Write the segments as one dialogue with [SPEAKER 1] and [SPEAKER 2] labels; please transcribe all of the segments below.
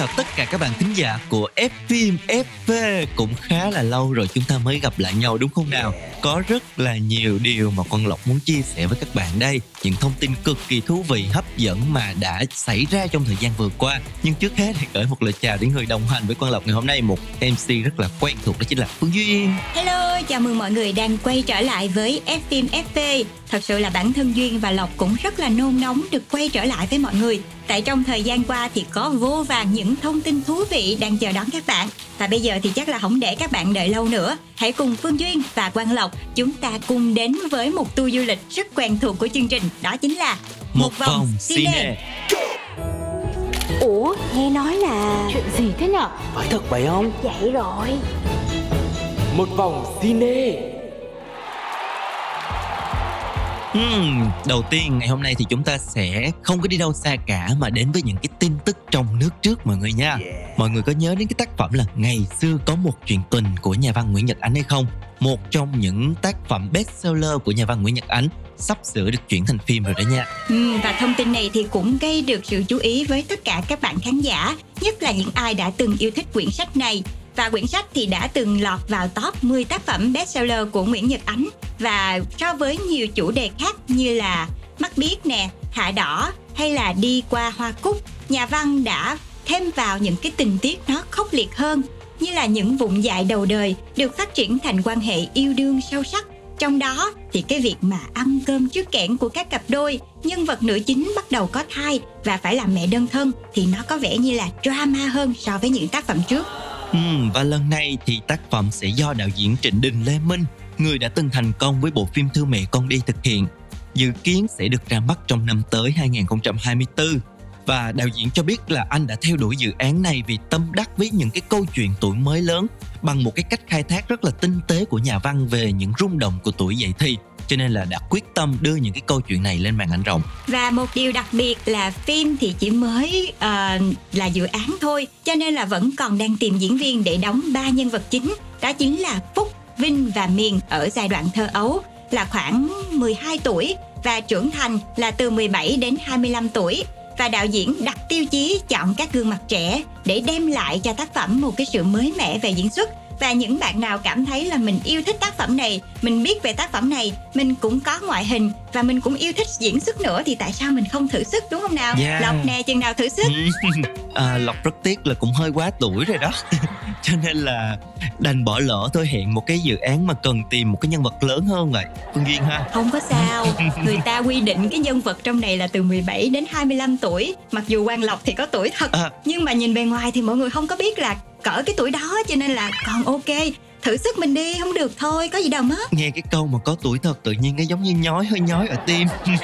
[SPEAKER 1] Hi, tất cả các bạn thính giả của F phim FV Cũng khá là lâu rồi chúng ta mới gặp lại nhau đúng không nào? Có rất là nhiều điều mà Quang Lộc muốn chia sẻ với các bạn đây Những thông tin cực kỳ thú vị, hấp dẫn mà đã xảy ra trong thời gian vừa qua Nhưng trước hết thì gửi một lời chào đến người đồng hành với Quang Lộc ngày hôm nay Một MC rất là quen thuộc đó chính là Phương Duyên
[SPEAKER 2] Hello, chào mừng mọi người đang quay trở lại với F phim FV. Thật sự là bản thân Duyên và Lộc cũng rất là nôn nóng được quay trở lại với mọi người. Tại trong thời gian qua thì có vô vàng những thông tin thú vị đang chờ đón các bạn. Và bây giờ thì chắc là không để các bạn đợi lâu nữa. Hãy cùng Phương Duyên và Quang Lộc chúng ta cùng đến với một tour du lịch rất quen thuộc của chương trình. Đó chính là
[SPEAKER 1] Một vòng cine
[SPEAKER 3] Ủa nghe nói là Chuyện gì thế nhở
[SPEAKER 4] Phải thật vậy không?
[SPEAKER 3] Vậy rồi
[SPEAKER 4] Một vòng cine
[SPEAKER 1] Hmm, đầu tiên ngày hôm nay thì chúng ta sẽ không có đi đâu xa cả mà đến với những cái tin tức trong nước trước mọi người nha. Mọi người có nhớ đến cái tác phẩm là ngày xưa có một chuyện tình của nhà văn Nguyễn Nhật Ánh hay không? Một trong những tác phẩm bestseller của nhà văn Nguyễn Nhật Ánh sắp sửa được chuyển thành phim rồi đó nha.
[SPEAKER 2] Ừ, và thông tin này thì cũng gây được sự chú ý với tất cả các bạn khán giả, nhất là những ai đã từng yêu thích quyển sách này. Và quyển sách thì đã từng lọt vào top 10 tác phẩm bestseller của Nguyễn Nhật Ánh và so với nhiều chủ đề khác như là Mắt biết nè, Hạ đỏ hay là Đi qua hoa cúc, nhà văn đã thêm vào những cái tình tiết nó khốc liệt hơn như là những vụn dại đầu đời được phát triển thành quan hệ yêu đương sâu sắc trong đó thì cái việc mà ăn cơm trước kẽn của các cặp đôi, nhân vật nữ chính bắt đầu có thai và phải làm mẹ đơn thân thì nó có vẻ như là drama hơn so với những tác phẩm trước.
[SPEAKER 1] Ừ, và lần này thì tác phẩm sẽ do đạo diễn Trịnh Đình Lê Minh, người đã từng thành công với bộ phim Thư mẹ con đi thực hiện. Dự kiến sẽ được ra mắt trong năm tới 2024. Và đạo diễn cho biết là anh đã theo đuổi dự án này vì tâm đắc với những cái câu chuyện tuổi mới lớn bằng một cái cách khai thác rất là tinh tế của nhà văn về những rung động của tuổi dậy thì cho nên là đã quyết tâm đưa những cái câu chuyện này lên màn ảnh rộng.
[SPEAKER 2] Và một điều đặc biệt là phim thì chỉ mới uh, là dự án thôi cho nên là vẫn còn đang tìm diễn viên để đóng ba nhân vật chính. Đó chính là Phúc, Vinh và Miền ở giai đoạn thơ ấu là khoảng 12 tuổi và trưởng thành là từ 17 đến 25 tuổi. Và đạo diễn đặt tiêu chí chọn các gương mặt trẻ để đem lại cho tác phẩm một cái sự mới mẻ về diễn xuất và những bạn nào cảm thấy là mình yêu thích tác phẩm này, mình biết về tác phẩm này, mình cũng có ngoại hình và mình cũng yêu thích diễn xuất nữa thì tại sao mình không thử sức đúng không nào?
[SPEAKER 1] Yeah.
[SPEAKER 2] lộc nè chừng nào thử sức.
[SPEAKER 1] À, Lộc rất tiếc là cũng hơi quá tuổi rồi đó. Cho nên là đành bỏ lỡ thôi hẹn một cái dự án mà cần tìm một cái nhân vật lớn hơn vậy. Phương Duyên ha.
[SPEAKER 2] Không có sao. Người ta quy định cái nhân vật trong này là từ 17 đến 25 tuổi. Mặc dù Quang Lộc thì có tuổi thật
[SPEAKER 1] À.
[SPEAKER 2] nhưng mà nhìn bề ngoài thì mọi người không có biết là cỡ cái tuổi đó cho nên là còn ok thử sức mình đi không được thôi có gì đâu mất.
[SPEAKER 1] Nghe cái câu mà có tuổi thật tự nhiên nó giống như nhói hơi nhói ở tim.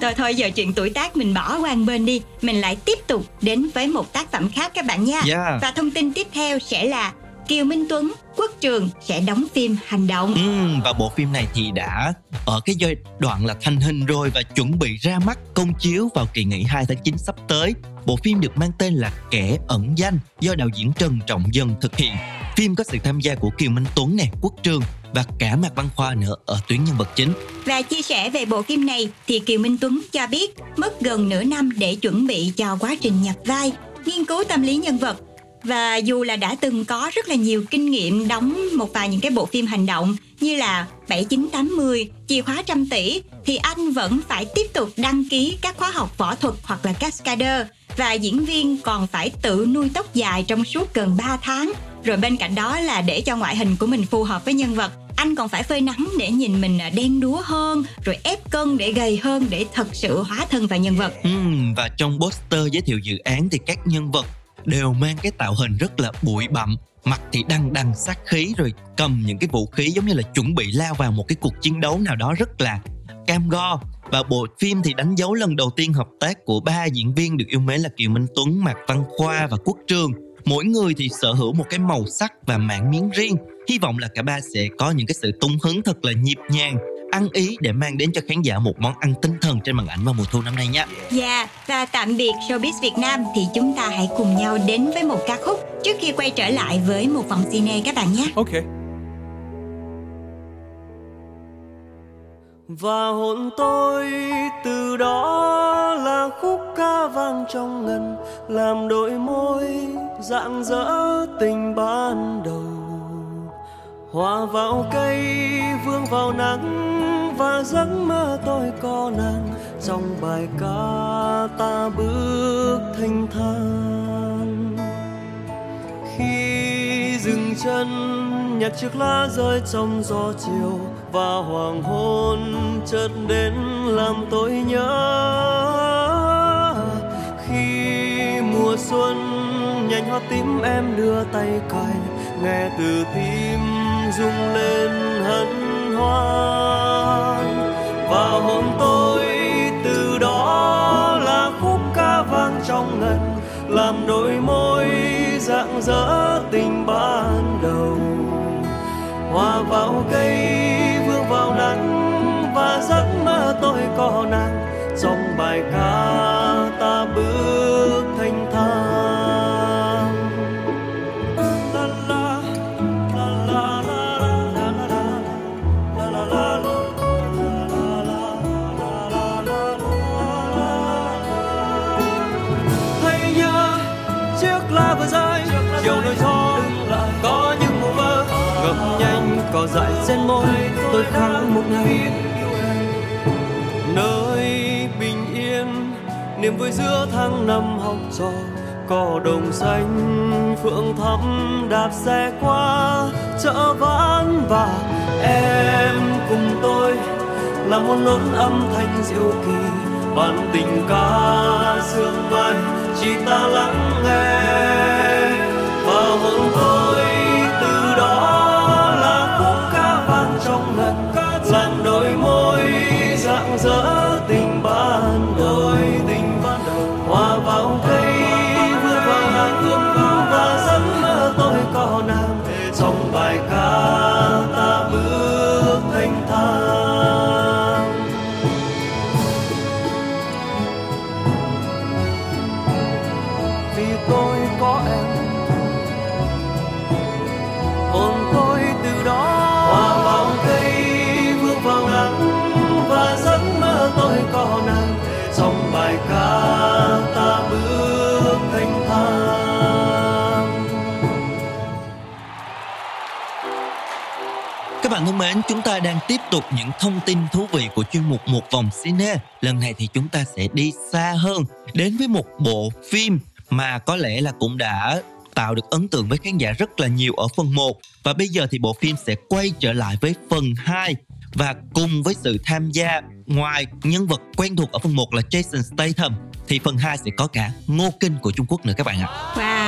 [SPEAKER 2] Thôi thôi giờ chuyện tuổi tác mình bỏ qua bên đi. Mình lại tiếp tục đến với một tác phẩm khác các bạn nha.
[SPEAKER 1] Yeah.
[SPEAKER 2] Và thông tin tiếp theo sẽ là Kiều Minh Tuấn, Quốc Trường sẽ đóng phim hành động.
[SPEAKER 1] Ừm, và bộ phim này thì đã ở cái giai đoạn là thành hình rồi và chuẩn bị ra mắt công chiếu vào kỳ nghỉ 2 tháng 9 sắp tới. Bộ phim được mang tên là Kẻ ẩn danh do đạo diễn Trần Trọng Dân thực hiện. Phim có sự tham gia của Kiều Minh Tuấn nè, Quốc Trường và cả Mạc Văn Khoa nữa ở tuyến nhân vật chính.
[SPEAKER 2] Và chia sẻ về bộ phim này thì Kiều Minh Tuấn cho biết mất gần nửa năm để chuẩn bị cho quá trình nhập vai, nghiên cứu tâm lý nhân vật. Và dù là đã từng có rất là nhiều kinh nghiệm đóng một vài những cái bộ phim hành động như là 7980, chìa khóa trăm tỷ thì anh vẫn phải tiếp tục đăng ký các khóa học võ thuật hoặc là cascader và diễn viên còn phải tự nuôi tóc dài trong suốt gần 3 tháng. Rồi bên cạnh đó là để cho ngoại hình của mình phù hợp với nhân vật. Anh còn phải phơi nắng để nhìn mình đen đúa hơn rồi ép cân để gầy hơn để thật sự hóa thân vào nhân vật.
[SPEAKER 1] Ừ, và trong poster giới thiệu dự án thì các nhân vật đều mang cái tạo hình rất là bụi bặm. Mặt thì đăng đăng sát khí rồi cầm những cái vũ khí giống như là chuẩn bị lao vào một cái cuộc chiến đấu nào đó rất là cam go và bộ phim thì đánh dấu lần đầu tiên hợp tác của ba diễn viên được yêu mến là Kiều Minh Tuấn, Mạc Văn Khoa và Quốc Trường. Mỗi người thì sở hữu một cái màu sắc và mảng miếng riêng. Hy vọng là cả ba sẽ có những cái sự tung hứng thật là nhịp nhàng ăn ý để mang đến cho khán giả một món ăn tinh thần trên màn ảnh vào mùa thu năm nay nhé.
[SPEAKER 2] Dạ, và tạm biệt Showbiz Việt Nam thì chúng ta hãy cùng nhau đến với một ca khúc trước khi quay trở lại với một vòng cine các bạn nhé.
[SPEAKER 5] Okay. Và hôn tôi từ đó là khúc ca vang trong ngân, làm đôi môi dạng dỡ tình ban đầu. Hòa vào cây, vương vào nắng, và giấc mơ tôi có nàng trong bài ca ta bước thanh thang. Khi dừng chân nhặt chiếc lá rơi trong gió chiều và hoàng hôn chợt đến làm tôi nhớ. Khi mùa xuân nhành hoa tím em đưa tay cài, nghe từ tim rung lên hân hoan. Và hôn tôi từ đó là khúc ca vang trong ngần, làm đôi môi rạng rỡ tình ban đầu. Hòa vào cây có nàng trong bài ca ta bước thanh thang la la la la la la la la la la hãy nhớ chiếc lá vừa rơi chiều nơi gió có những mùa mơ ngập nhanh cỏ dại trên môi tôi khát một ngày với vui giữa tháng năm học trò, cỏ đồng xanh phượng thắm đạp xe qua chợ ván và em cùng tôi là một nốt âm thanh diệu kỳ. Bản tình ca sương mai, chỉ ta lắng nghe.
[SPEAKER 1] Chúng ta đang tiếp tục những thông tin thú vị của chuyên mục Một Vòng Cine. Lần này thì chúng ta sẽ đi xa hơn, đến với một bộ phim mà có lẽ là cũng đã tạo được ấn tượng với khán giả rất là nhiều ở phần 1 và bây giờ thì bộ phim sẽ quay trở lại với phần 2 và cùng với sự tham gia ngoài nhân vật quen thuộc ở phần 1 là Jason Statham thì phần 2 sẽ có cả Ngô Kinh của Trung Quốc nữa các bạn ạ.
[SPEAKER 2] Wow!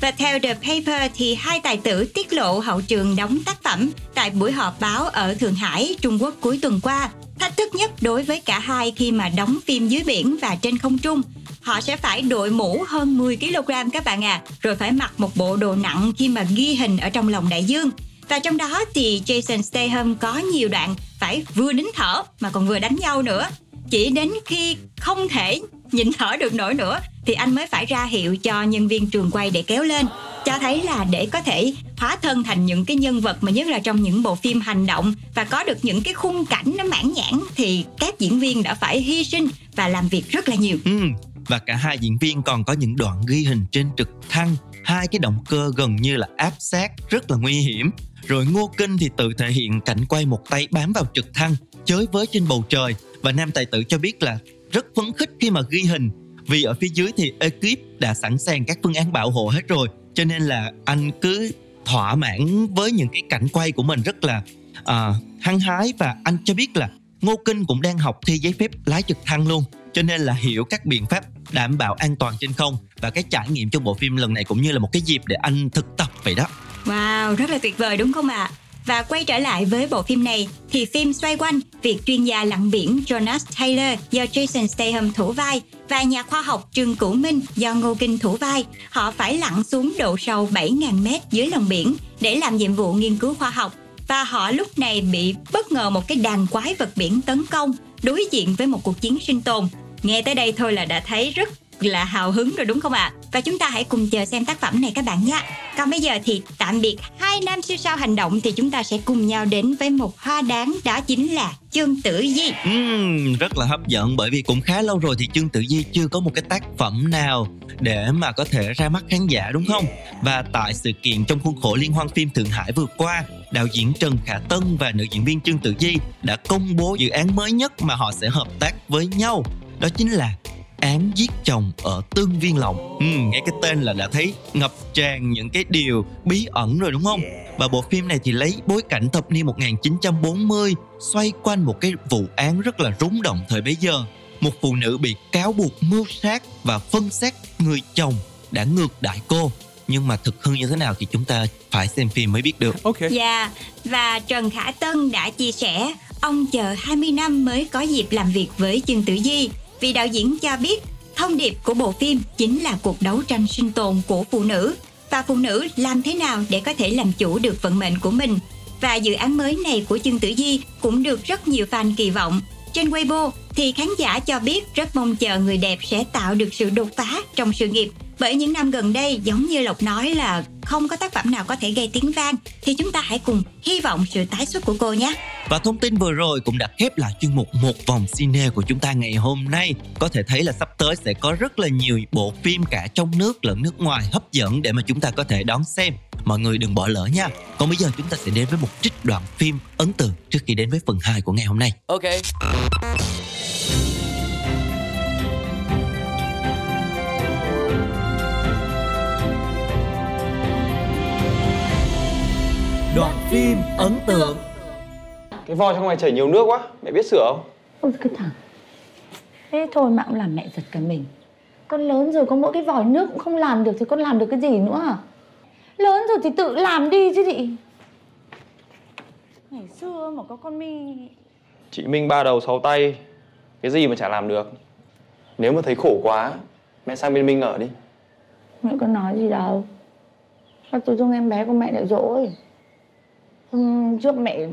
[SPEAKER 2] Và theo The Paper thì hai tài tử tiết lộ hậu trường đóng tác phẩm tại buổi họp báo ở Thượng Hải, Trung Quốc cuối tuần qua. Thách thức nhất đối với cả hai khi mà đóng phim dưới biển và trên không trung. Họ sẽ phải đội mũ hơn 10 kg các bạn à, rồi phải mặc một bộ đồ nặng khi mà ghi hình ở trong lòng đại dương. Và trong đó thì Jason Statham có nhiều đoạn phải vừa nín thở mà còn vừa đánh nhau nữa. Chỉ đến khi không thể nhịn thở được nổi nữa thì anh mới phải ra hiệu cho nhân viên trường quay để kéo lên cho thấy là để có thể hóa thân thành những cái nhân vật mà nhất là trong những bộ phim hành động và có được những cái khung cảnh nó mãn nhãn thì các diễn viên đã phải hy sinh và làm việc rất là nhiều.
[SPEAKER 1] Ừ, và cả hai diễn viên còn có những đoạn ghi hình trên trực thăng. Hai cái động cơ gần như là áp sát rất là nguy hiểm. Rồi Ngô Kinh thì tự thể hiện cảnh quay một tay bám vào trực thăng chới với trên bầu trời. Và nam tài tử cho biết là rất phấn khích khi mà ghi hình vì ở phía dưới thì ekip đã sẵn sàng các phương án bảo hộ hết rồi. Cho nên là anh cứ thỏa mãn với những cái cảnh quay của mình rất là uh, hăng hái. Và anh cho biết là Ngô Kinh cũng đang học thi giấy phép lái trực thăng luôn. Cho nên là hiểu các biện pháp đảm bảo an toàn trên không và cái trải nghiệm trong bộ phim lần này cũng như là một cái dịp để anh thực tập vậy đó.
[SPEAKER 2] Wow rất là tuyệt vời đúng không ạ? Và quay trở lại với bộ phim này thì phim xoay quanh việc chuyên gia lặn biển Jonas Taylor do Jason Statham thủ vai và nhà khoa học Trương Cửu Minh do Ngô Kinh thủ vai. Họ phải lặn xuống độ sâu 7.000 mét dưới lòng biển để làm nhiệm vụ nghiên cứu khoa học và họ lúc này bị bất ngờ một cái đàn quái vật biển tấn công đối diện với một cuộc chiến sinh tồn. Nghe tới đây thôi là đã thấy rất là hào hứng rồi đúng không ạ? À? Và chúng ta hãy cùng chờ xem tác phẩm này các bạn nhé. Còn bây giờ thì tạm biệt hai nam siêu sao hành động thì chúng ta sẽ cùng nhau đến với một hoa đáng đó chính là Trương Tử Di.
[SPEAKER 1] Uhm, rất là hấp dẫn bởi vì cũng khá lâu rồi thì Trương Tử Di chưa có một cái tác phẩm nào để mà có thể ra mắt khán giả đúng không? Và tại sự kiện trong khuôn khổ liên hoan phim Thượng Hải vừa qua, đạo diễn Trần Khả Tân và nữ diễn viên Trương Tử Di đã công bố dự án mới nhất mà họ sẽ hợp tác với nhau. Đó chính là án giết chồng ở Tương Viên Lòng. Ừ, nghe cái tên là đã thấy ngập tràn những cái điều bí ẩn rồi đúng không? Và bộ phim này thì lấy bối cảnh thập niên 1940 xoay quanh một cái vụ án rất là rúng động thời bấy giờ. Một phụ nữ bị cáo buộc mưu sát và phân xác người chồng đã ngược đại cô nhưng mà thực hư như thế nào thì chúng ta phải xem phim mới biết được.
[SPEAKER 2] Ok. Dạ, yeah. và Trần Khả Tân đã chia sẻ ông chờ 20 năm mới có dịp làm việc với Trương Tử Di vị đạo diễn cho biết, thông điệp của bộ phim chính là cuộc đấu tranh sinh tồn của phụ nữ và phụ nữ làm thế nào để có thể làm chủ được vận mệnh của mình. Và dự án mới này của Trương Tử Di cũng được rất nhiều fan kỳ vọng. Trên Weibo thì khán giả cho biết rất mong chờ người đẹp sẽ tạo được sự đột phá trong sự nghiệp bởi những năm gần đây giống như Lộc nói là không có tác phẩm nào có thể gây tiếng vang thì chúng ta hãy cùng hy vọng sự tái xuất của cô nhé.
[SPEAKER 1] Và thông tin vừa rồi cũng đã khép lại chuyên mục một vòng cine của chúng ta ngày hôm nay. Có thể thấy là sắp tới sẽ có rất là nhiều bộ phim cả trong nước lẫn nước ngoài hấp dẫn để mà chúng ta có thể đón xem. Mọi người đừng bỏ lỡ nha. Còn bây giờ chúng ta sẽ đến với một trích đoạn phim ấn tượng trước khi đến với phần 2 của ngày hôm nay.
[SPEAKER 4] Ok.
[SPEAKER 6] Đoạn phim ấn tượng.
[SPEAKER 7] Cái vòi trong ngoài chảy nhiều nước quá Mẹ biết sửa không?
[SPEAKER 3] Ôi cái thằng Thế thôi mà cũng làm mẹ giật cả mình. Con lớn rồi có mỗi cái vòi nước cũng không làm được Thì con làm được cái gì nữa à? Lớn rồi thì tự làm đi chứ chị. Ngày xưa mà có con mi.
[SPEAKER 7] Chị Minh ba đầu sáu tay Cái gì mà chả làm được. Nếu mà thấy khổ quá Mẹ sang bên Minh ở đi.
[SPEAKER 3] Mẹ có nói gì đâu. Sao tôi dung em bé của mẹ lại dỗi Hôm trước mẹ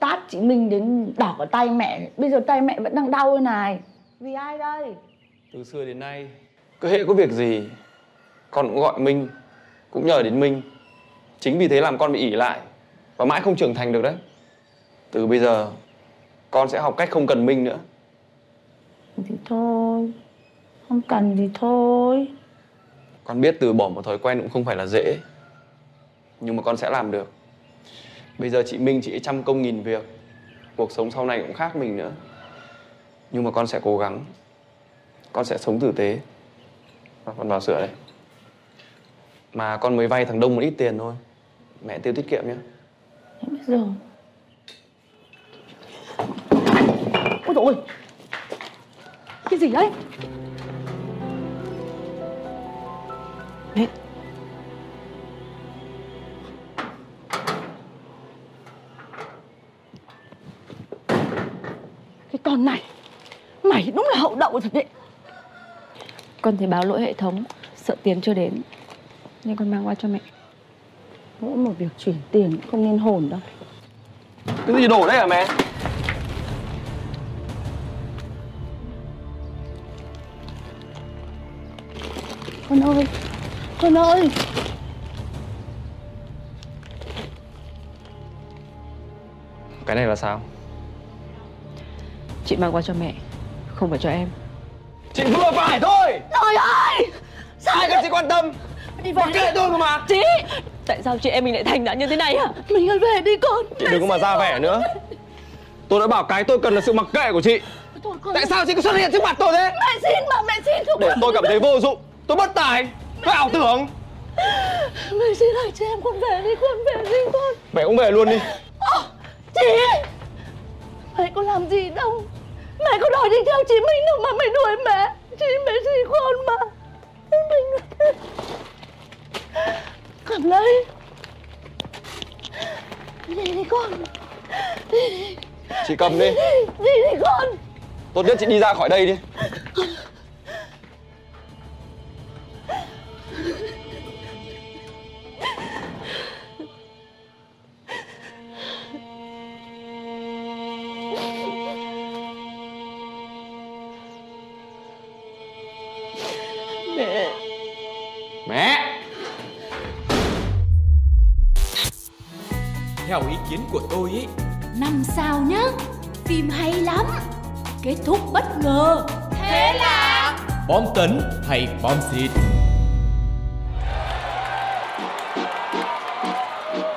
[SPEAKER 3] tát chị Minh đến đỏ cả tay mẹ. Bây giờ tay mẹ vẫn đang đau này. Vì ai đây?
[SPEAKER 7] Từ xưa đến nay Cứ hệ có việc gì Con cũng gọi Minh Cũng nhờ đến Minh. Chính vì thế làm con bị ỉ lại Và mãi không trưởng thành được đấy. Từ bây giờ Con sẽ học cách không cần Minh nữa.
[SPEAKER 3] Thì thôi Không cần thì thôi.
[SPEAKER 7] Con biết từ bỏ một thói quen cũng không phải là dễ Nhưng mà con sẽ làm được Bây giờ chị Minh, chị ấy trăm công nghìn việc. Cuộc sống sau này cũng khác mình nữa. Nhưng mà con sẽ cố gắng. Con sẽ sống tử tế. Con vào sửa đây. Mà con mới vay thằng Đông một ít tiền thôi. Mẹ tiêu tiết kiệm nhé
[SPEAKER 3] Em biết rồi Ôi dồi ôi. Cái gì đấy? Con này Mày đúng là hậu đậu thật đấy.
[SPEAKER 8] Con thấy báo lỗi hệ thống Sợ tiền chưa đến. Nên con mang qua cho mẹ.
[SPEAKER 3] Mỗi một việc chuyển tiền cũng không nên hồn đâu.
[SPEAKER 7] Cái gì đổ đấy hả mẹ?
[SPEAKER 3] Con ơi Con ơi.
[SPEAKER 7] Cái này là sao
[SPEAKER 8] Chị mang qua cho mẹ Không phải cho em.
[SPEAKER 7] Chị vừa phải thôi!
[SPEAKER 3] Trời ơi! Sao
[SPEAKER 7] Ai cần chị quan tâm?
[SPEAKER 3] Đi về
[SPEAKER 7] Mặc kệ tôi cơ mà.
[SPEAKER 8] Chị! Tại sao chị em mình lại thành đã như thế này hả?
[SPEAKER 3] Mình ơi về đi con.
[SPEAKER 7] Chị đừng có mà ra vẻ nữa. Tôi đã bảo cái tôi cần là sự mặc kệ của chị.
[SPEAKER 3] Con
[SPEAKER 7] Tại sao chị cứ xuất hiện trước mặt tôi thế?
[SPEAKER 3] Mẹ xin mà mẹ xin không
[SPEAKER 7] Để tôi cảm thấy vô dụng. Tôi bất tài. Tôi ảo tưởng.
[SPEAKER 3] Mẹ xin hãy cho em con về đi con về đi con.
[SPEAKER 7] Mẹ cũng về luôn đi.
[SPEAKER 3] Ơ, Chị! Mẹ có làm gì đâu Mẹ có đòi đi theo chị Minh đâu mà mày đuổi mẹ. Chị mẹ gì con mà. Mình Cầm lấy. Gì thì con?
[SPEAKER 7] Chị cầm đi.
[SPEAKER 3] Gì thì con?
[SPEAKER 7] Tốt nhất chị đi ra khỏi đây đi
[SPEAKER 6] tôi ý.
[SPEAKER 9] Năm sao nhá Phim hay lắm Kết thúc bất ngờ. Thế là
[SPEAKER 6] Bom tấn hay bom xịt?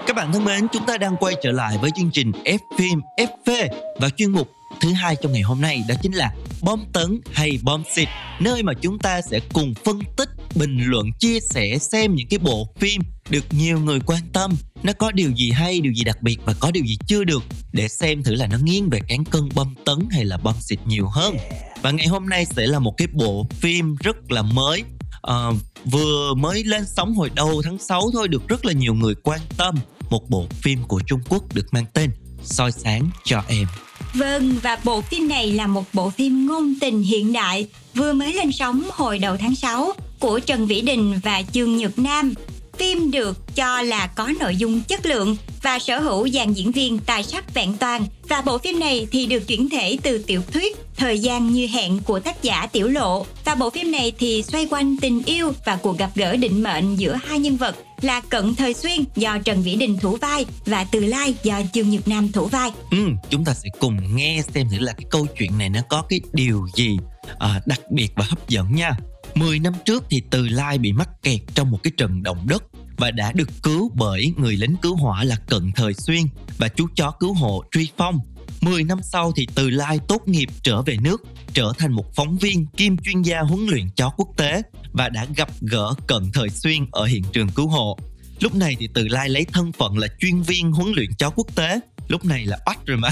[SPEAKER 1] Các bạn thân mến, chúng ta đang quay trở lại với chương trình F phim FV và chuyên mục thứ hai trong ngày hôm nay đó chính là bom tấn hay bom xịt nơi mà chúng ta sẽ cùng phân tích bình luận chia sẻ xem những cái bộ phim được nhiều người quan tâm. Nó có điều gì hay điều gì đặc biệt và có điều gì chưa được? Để xem thử là nó nghiêng về cán cân bom tấn hay là bom xịt nhiều hơn. Và ngày hôm nay sẽ là một cái bộ phim rất là mới. Ờ, vừa mới lên sóng hồi đầu tháng 6 thôi được rất là nhiều người quan tâm. Một bộ phim của Trung Quốc được mang tên soi sáng cho em.
[SPEAKER 2] Vâng, và bộ phim này là một bộ phim ngôn tình hiện đại vừa mới lên sóng hồi đầu tháng 6 của Trần Vĩ Đình và Dương Nhật Nam. Phim được cho là có nội dung chất lượng và sở hữu dàn diễn viên tài sắc vẹn toàn và bộ phim này thì được chuyển thể từ tiểu thuyết Thời gian như hẹn của tác giả Tiểu Lộ và bộ phim này thì xoay quanh tình yêu và cuộc gặp gỡ định mệnh giữa hai nhân vật là Cận Thời Xuyên do Trần Vĩ Đình thủ vai và Từ Lai do Dương Nhật Nam thủ vai.
[SPEAKER 1] ừ, chúng ta sẽ cùng nghe xem thử là cái câu chuyện này nó có cái điều gì à, đặc biệt và hấp dẫn nha 10 năm trước thì Từ Lai bị mắc kẹt trong một cái trận động đất và đã được cứu bởi người lính cứu hỏa là Cận Thời Xuyên và chú chó cứu hộ Truy Phong. 10 năm sau thì Từ Lai tốt nghiệp trở về nước, trở thành một phóng viên kiêm chuyên gia huấn luyện chó quốc tế và đã gặp gỡ Cận Thời Xuyên ở hiện trường cứu hộ. Lúc này thì Từ Lai lấy thân phận là chuyên viên huấn luyện chó quốc tế, lúc này là oách rồi mà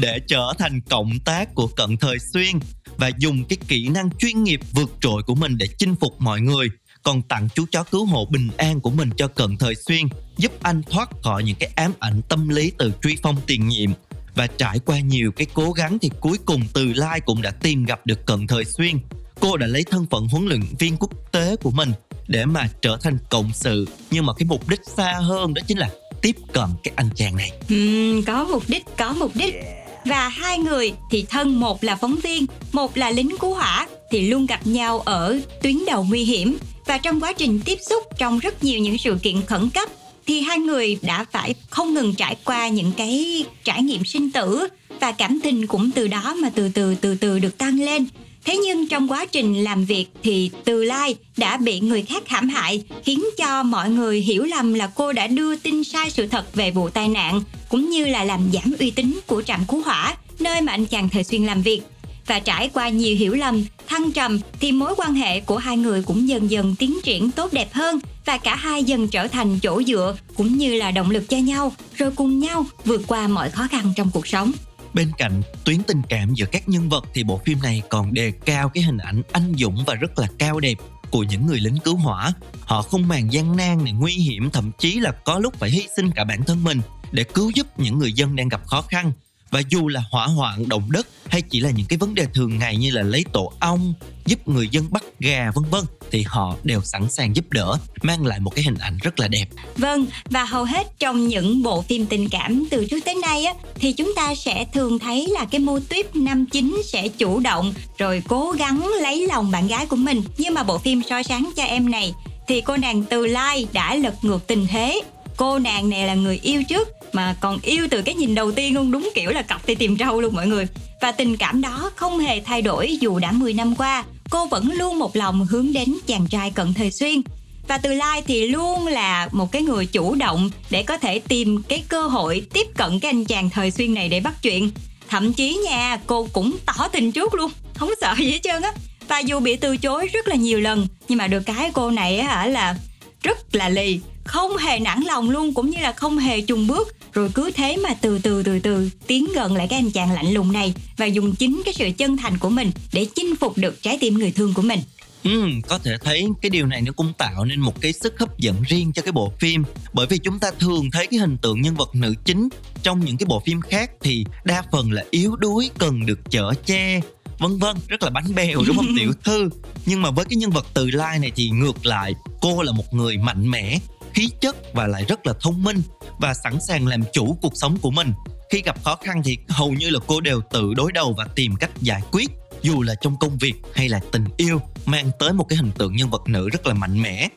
[SPEAKER 1] để trở thành cộng tác của Cận Thời Xuyên và dùng cái kỹ năng chuyên nghiệp vượt trội của mình để chinh phục mọi người. Còn tặng chú chó cứu hộ bình an của mình cho Cận Thời Xuyên giúp anh thoát khỏi những cái ám ảnh tâm lý từ truy phong tiền nhiệm. Và trải qua nhiều cái cố gắng thì cuối cùng Từ Lai cũng đã tìm gặp được Cận Thời Xuyên. Cô đã lấy thân phận huấn luyện viên quốc tế của mình để mà trở thành cộng sự. Nhưng mà cái mục đích xa hơn đó chính là tiếp cận cái anh chàng này.
[SPEAKER 2] Ừm, có mục đích, có mục đích. Và hai người thì thân một là phóng viên, một là lính cứu hỏa thì luôn gặp nhau ở tuyến đầu nguy hiểm và trong quá trình tiếp xúc trong rất nhiều những sự kiện khẩn cấp thì hai người đã phải không ngừng trải qua những cái trải nghiệm sinh tử và cảm tình cũng từ đó mà từ từ từ từ được tăng lên. Thế nhưng trong quá trình làm việc thì Từ Lai đã bị người khác hãm hại khiến cho mọi người hiểu lầm là cô đã đưa tin sai sự thật về vụ tai nạn cũng như là làm giảm uy tín của trạm cứu hỏa nơi mà anh chàng Thời Xuyên làm việc. Và trải qua nhiều hiểu lầm, thăng trầm thì mối quan hệ của hai người cũng dần dần tiến triển tốt đẹp hơn và cả hai dần trở thành chỗ dựa cũng như là động lực cho nhau rồi cùng nhau vượt qua mọi khó khăn trong cuộc sống.
[SPEAKER 1] Bên cạnh tuyến tình cảm giữa các nhân vật thì bộ phim này còn đề cao cái hình ảnh anh dũng và rất là cao đẹp của những người lính cứu hỏa. Họ không màng gian nan này, nguy hiểm, thậm chí là có lúc phải hy sinh cả bản thân mình để cứu giúp những người dân đang gặp khó khăn. Và dù là hỏa hoạn, động đất hay chỉ là những cái vấn đề thường ngày như là lấy tổ ong, giúp người dân bắt gà vân vân thì họ đều sẵn sàng giúp đỡ, mang lại một cái hình ảnh rất là đẹp.
[SPEAKER 2] Vâng, và hầu hết trong những bộ phim tình cảm từ trước tới nay á thì chúng ta sẽ thường thấy là cái mô tuyết nam chính sẽ chủ động rồi cố gắng lấy lòng bạn gái của mình. Nhưng mà bộ phim soi sáng cho em này thì cô nàng Từ Lai đã lật ngược tình thế. Cô nàng này là người yêu trước, mà còn yêu từ cái nhìn đầu tiên luôn, đúng kiểu là cặp thì tìm trâu luôn mọi người. Và tình cảm đó không hề thay đổi dù đã 10 năm qua. Cô vẫn luôn một lòng hướng đến chàng trai cận thời xuyên và từ lai thì luôn là một cái người chủ động để có thể tìm cái cơ hội tiếp cận cái anh chàng thời xuyên này để bắt chuyện thậm chí nha, cô cũng tỏ tình trước luôn, không sợ gì hết trơn á và dù bị từ chối rất là nhiều lần, nhưng mà được cái cô này á hả là rất là lì không hề nản lòng luôn cũng như là không hề chùng bước. Rồi cứ thế mà từ từ từ từ tiến gần lại cái anh chàng lạnh lùng này và dùng chính cái sự chân thành của mình để chinh phục được trái tim người thương của mình.
[SPEAKER 1] Ừ, có thể thấy cái điều này nó cũng tạo nên một cái sức hấp dẫn riêng cho cái bộ phim. Bởi vì chúng ta thường thấy cái hình tượng nhân vật nữ chính trong những cái bộ phim khác thì đa phần là yếu đuối cần được chở che vân vân rất là bánh bèo đúng không tiểu thư? Nhưng mà với cái nhân vật từ lai này thì ngược lại cô là một người mạnh mẽ khí chất và lại rất là thông minh và sẵn sàng làm chủ cuộc sống của mình. Khi gặp khó khăn thì hầu như là cô đều tự đối đầu và tìm cách giải quyết, dù là trong công việc hay là tình yêu, mang tới một cái hình tượng nhân vật nữ rất là mạnh mẽ.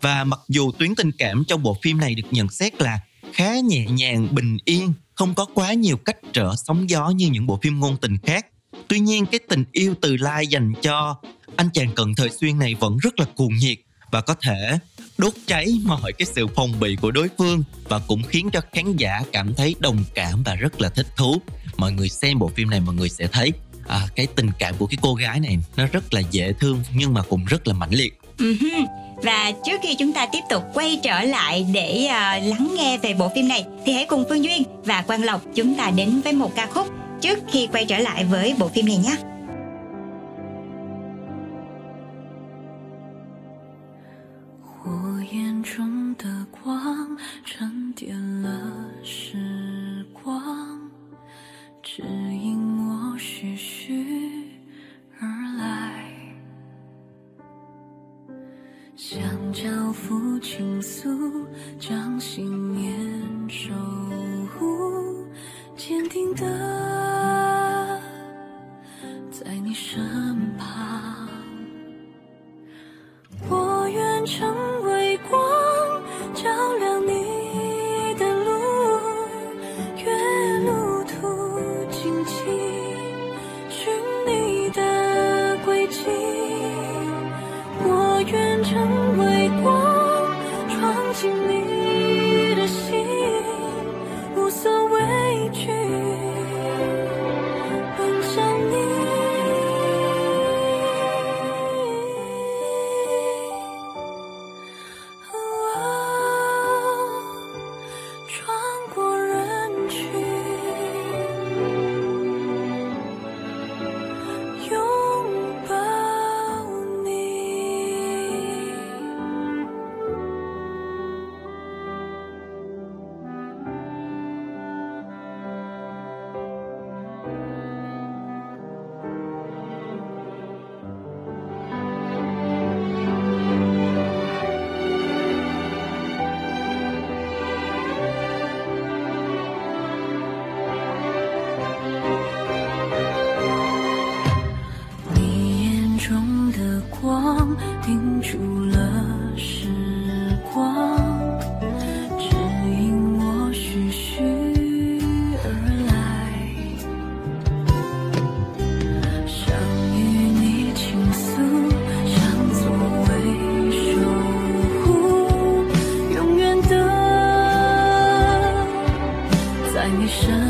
[SPEAKER 1] Và mặc dù tuyến tình cảm trong bộ phim này được nhận xét là khá nhẹ nhàng, bình yên, không có quá nhiều cách trở sóng gió như những bộ phim ngôn tình khác. Tuy nhiên, cái tình yêu từ lai dành cho anh chàng cận thời xuyên này vẫn rất là cuồng nhiệt và có thể đốt cháy mọi cái sự phòng bị của đối phương và cũng khiến cho khán giả cảm thấy đồng cảm và rất là thích thú mọi người xem bộ phim này mọi người sẽ thấy à, cái tình cảm của cái cô gái này nó rất là dễ thương nhưng mà cũng rất là mãnh liệt
[SPEAKER 2] uh-huh. Và trước khi chúng ta tiếp tục quay trở lại để uh, lắng nghe về bộ phim này thì hãy cùng Phương Duyên và Quang Lộc chúng ta đến với một ca khúc trước khi quay trở lại với bộ phim này nhé.
[SPEAKER 10] 中的光沉淀了时光，指引我徐徐而来，想交付倾诉，将信念守生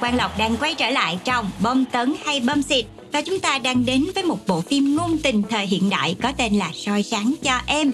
[SPEAKER 2] Quang Lộc đang quay trở lại trong Bom Tấn hay Bom Xịt. và chúng ta đang đến với một bộ phim ngôn tình thời hiện đại có tên là soi sáng cho em.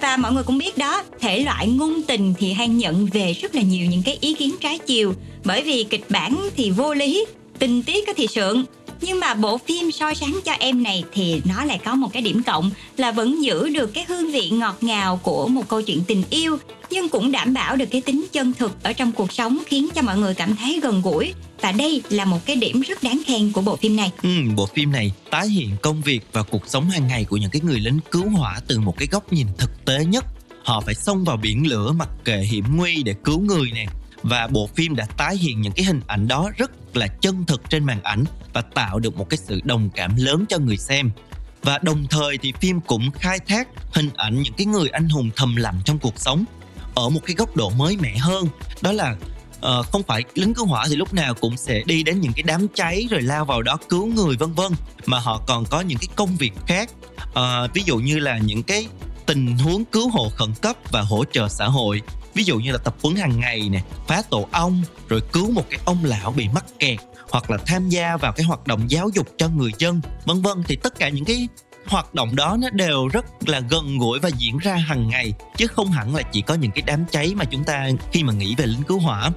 [SPEAKER 2] Và mọi người cũng biết đó thể loại ngôn tình thì hay nhận về rất là nhiều những cái ý kiến trái chiều. Bởi vì kịch bản thì vô lý tình tiết thì sượng nhưng mà bộ phim soi sáng cho em này thì nó lại có một cái điểm cộng là vẫn giữ được cái hương vị ngọt ngào của một câu chuyện tình yêu nhưng cũng đảm bảo được cái tính chân thực ở trong cuộc sống khiến cho mọi người cảm thấy gần gũi và đây là một cái điểm rất đáng khen của bộ phim này.
[SPEAKER 1] Ừ, bộ phim này tái hiện công việc và cuộc sống hàng ngày của những cái người lính cứu hỏa từ một cái góc nhìn thực tế nhất. Họ phải xông vào biển lửa mặc kệ hiểm nguy để cứu người nè. Và bộ phim đã tái hiện những cái hình ảnh đó rất là chân thực trên màn ảnh và tạo được một cái sự đồng cảm lớn cho người xem. Và đồng thời thì phim cũng khai thác hình ảnh những cái người anh hùng thầm lặng trong cuộc sống ở một cái góc độ mới mẻ hơn. Đó là uh, không phải lính cứu hỏa thì lúc nào cũng sẽ đi đến những cái đám cháy rồi lao vào đó cứu người vân vân mà họ còn có những cái công việc khác. Uh, ví dụ như là những cái tình huống cứu hộ khẩn cấp và hỗ trợ xã hội ví dụ như là tập huấn hàng ngày nè, phá tổ ong, rồi cứu một cái ông lão bị mắc kẹt, hoặc là tham gia vào cái hoạt động giáo dục cho người dân, vân vân. Thì tất cả những cái hoạt động đó nó đều rất là gần gũi và diễn ra hàng ngày, chứ không hẳn là chỉ có những cái đám cháy mà chúng ta khi mà nghĩ về lính cứu hỏa.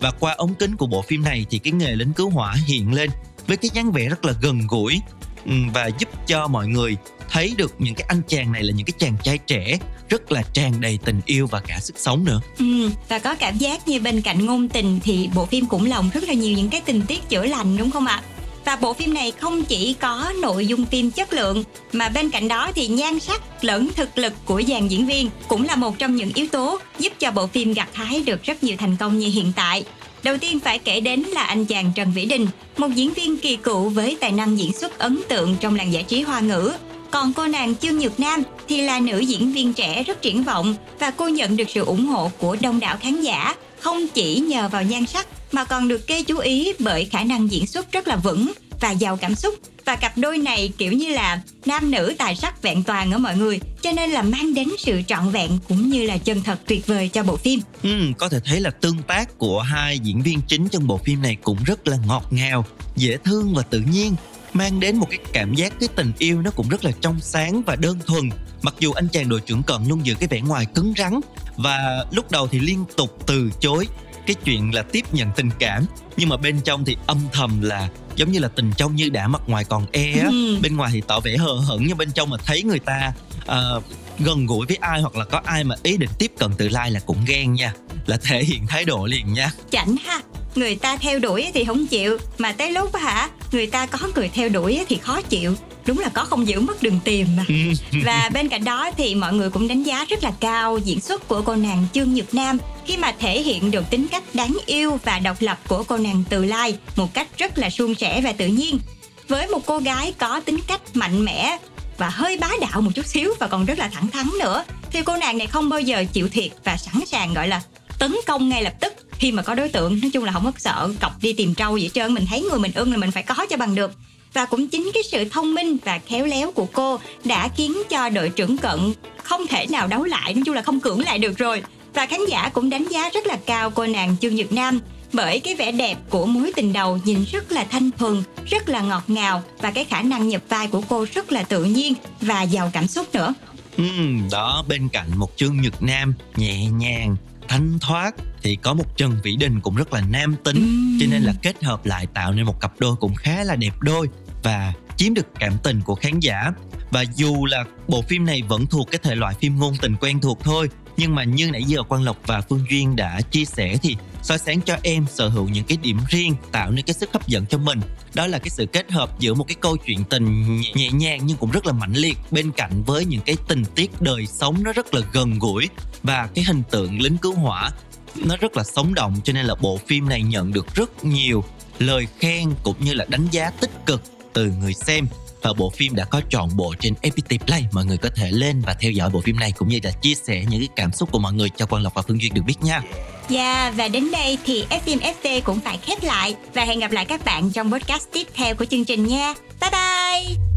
[SPEAKER 1] Và qua ống kính của bộ phim này thì cái nghề lính cứu hỏa hiện lên với cái dáng vẻ rất là gần gũi Ừ, và giúp cho mọi người thấy được những cái anh chàng này là những cái chàng trai trẻ rất là tràn đầy tình yêu và cả sức sống nữa.
[SPEAKER 2] Ừ, và có cảm giác như bên cạnh ngôn tình thì bộ phim cũng lồng rất là nhiều những cái tình tiết chữa lành đúng không ạ? Và bộ phim này không chỉ có nội dung phim chất lượng mà bên cạnh đó thì nhan sắc lẫn thực lực của dàn diễn viên cũng là một trong những yếu tố giúp cho bộ phim gặt hái được rất nhiều thành công như hiện tại. Đầu tiên phải kể đến là anh chàng Trần Vĩ Đình, một diễn viên kỳ cựu với tài năng diễn xuất ấn tượng trong làng giải trí hoa ngữ. Còn cô nàng Chương Nhược Nam thì là nữ diễn viên trẻ rất triển vọng và cô nhận được sự ủng hộ của đông đảo khán giả, không chỉ nhờ vào nhan sắc mà còn được gây chú ý bởi khả năng diễn xuất rất là vững và giàu cảm xúc và cặp đôi này kiểu như là nam nữ tài sắc vẹn toàn ở mọi người cho nên là mang đến sự trọn vẹn cũng như là chân thật tuyệt vời cho bộ phim.
[SPEAKER 1] Ừ, có thể thấy là tương tác của hai diễn viên chính trong bộ phim này cũng rất là ngọt ngào, dễ thương và tự nhiên mang đến một cái cảm giác cái tình yêu nó cũng rất là trong sáng và đơn thuần mặc dù anh chàng đội trưởng cận luôn giữ cái vẻ ngoài cứng rắn và lúc đầu thì liên tục từ chối cái chuyện là tiếp nhận tình cảm nhưng mà bên trong thì âm thầm là giống như là tình trong như đã mặt ngoài còn e á. Ừ. bên ngoài thì tỏ vẻ hờ hững nhưng bên trong mà thấy người ta uh, gần gũi với ai hoặc là có ai mà ý định tiếp cận từ lai là cũng ghen nha là thể hiện thái độ liền nha.
[SPEAKER 2] Chảnh ha người ta theo đuổi thì không chịu mà tới lúc hả người ta có người theo đuổi thì khó chịu đúng là có không giữ mất đường tìm mà. Và bên cạnh đó thì mọi người cũng đánh giá rất là cao diễn xuất của cô nàng Trương Nhược Nam khi mà thể hiện được tính cách đáng yêu và độc lập của cô nàng Từ Lai một cách rất là suôn sẻ và tự nhiên. Với một cô gái có tính cách mạnh mẽ và hơi bá đạo một chút xíu và còn rất là thẳng thắn nữa thì cô nàng này không bao giờ chịu thiệt và sẵn sàng gọi là tấn công ngay lập tức khi mà có đối tượng. Nói chung là không có sợ cọc đi tìm trâu gì hết trơn mình thấy người mình ưng là mình phải có cho bằng được và cũng chính cái sự thông minh và khéo léo của cô đã khiến cho đội trưởng cận không thể nào đấu lại nói chung là không cưỡng lại được rồi và khán giả cũng đánh giá rất là cao cô nàng Trương Nhật Nam bởi cái vẻ đẹp của mối tình đầu nhìn rất là thanh thuần, rất là ngọt ngào và cái khả năng nhập vai của cô rất là tự nhiên và giàu cảm xúc nữa.
[SPEAKER 1] Ừ, đó bên cạnh một Trương Nhật Nam nhẹ nhàng, thanh thoát thì có một Trần Vĩ Đình cũng rất là nam tính ừ. cho nên là kết hợp lại tạo nên một cặp đôi cũng khá là đẹp đôi và chiếm được cảm tình của khán giả. Và dù là bộ phim này vẫn thuộc cái thể loại phim ngôn tình quen thuộc thôi, nhưng mà như nãy giờ Quang Lộc và Phương Duyên đã chia sẻ thì soi sáng cho em sở hữu những cái điểm riêng, tạo nên cái sức hấp dẫn cho mình. Đó là cái sự kết hợp giữa một cái câu chuyện tình nhẹ nhàng nhưng cũng rất là mãnh liệt bên cạnh với những cái tình tiết đời sống nó rất là gần gũi và cái hình tượng lính cứu hỏa nó rất là sống động. Cho nên là bộ phim này nhận được rất nhiều lời khen cũng như là đánh giá tích cực từ người xem và bộ phim đã có trọn bộ trên FPT Play mọi người có thể lên và theo dõi bộ phim này cũng như là chia sẻ những cái cảm xúc của mọi người cho Quang Lộc và Phương Duyên được biết nha.
[SPEAKER 2] Dạ yeah, và đến đây thì FM FT cũng phải khép lại và hẹn gặp lại các bạn trong podcast tiếp theo của chương trình nha. Bye bye.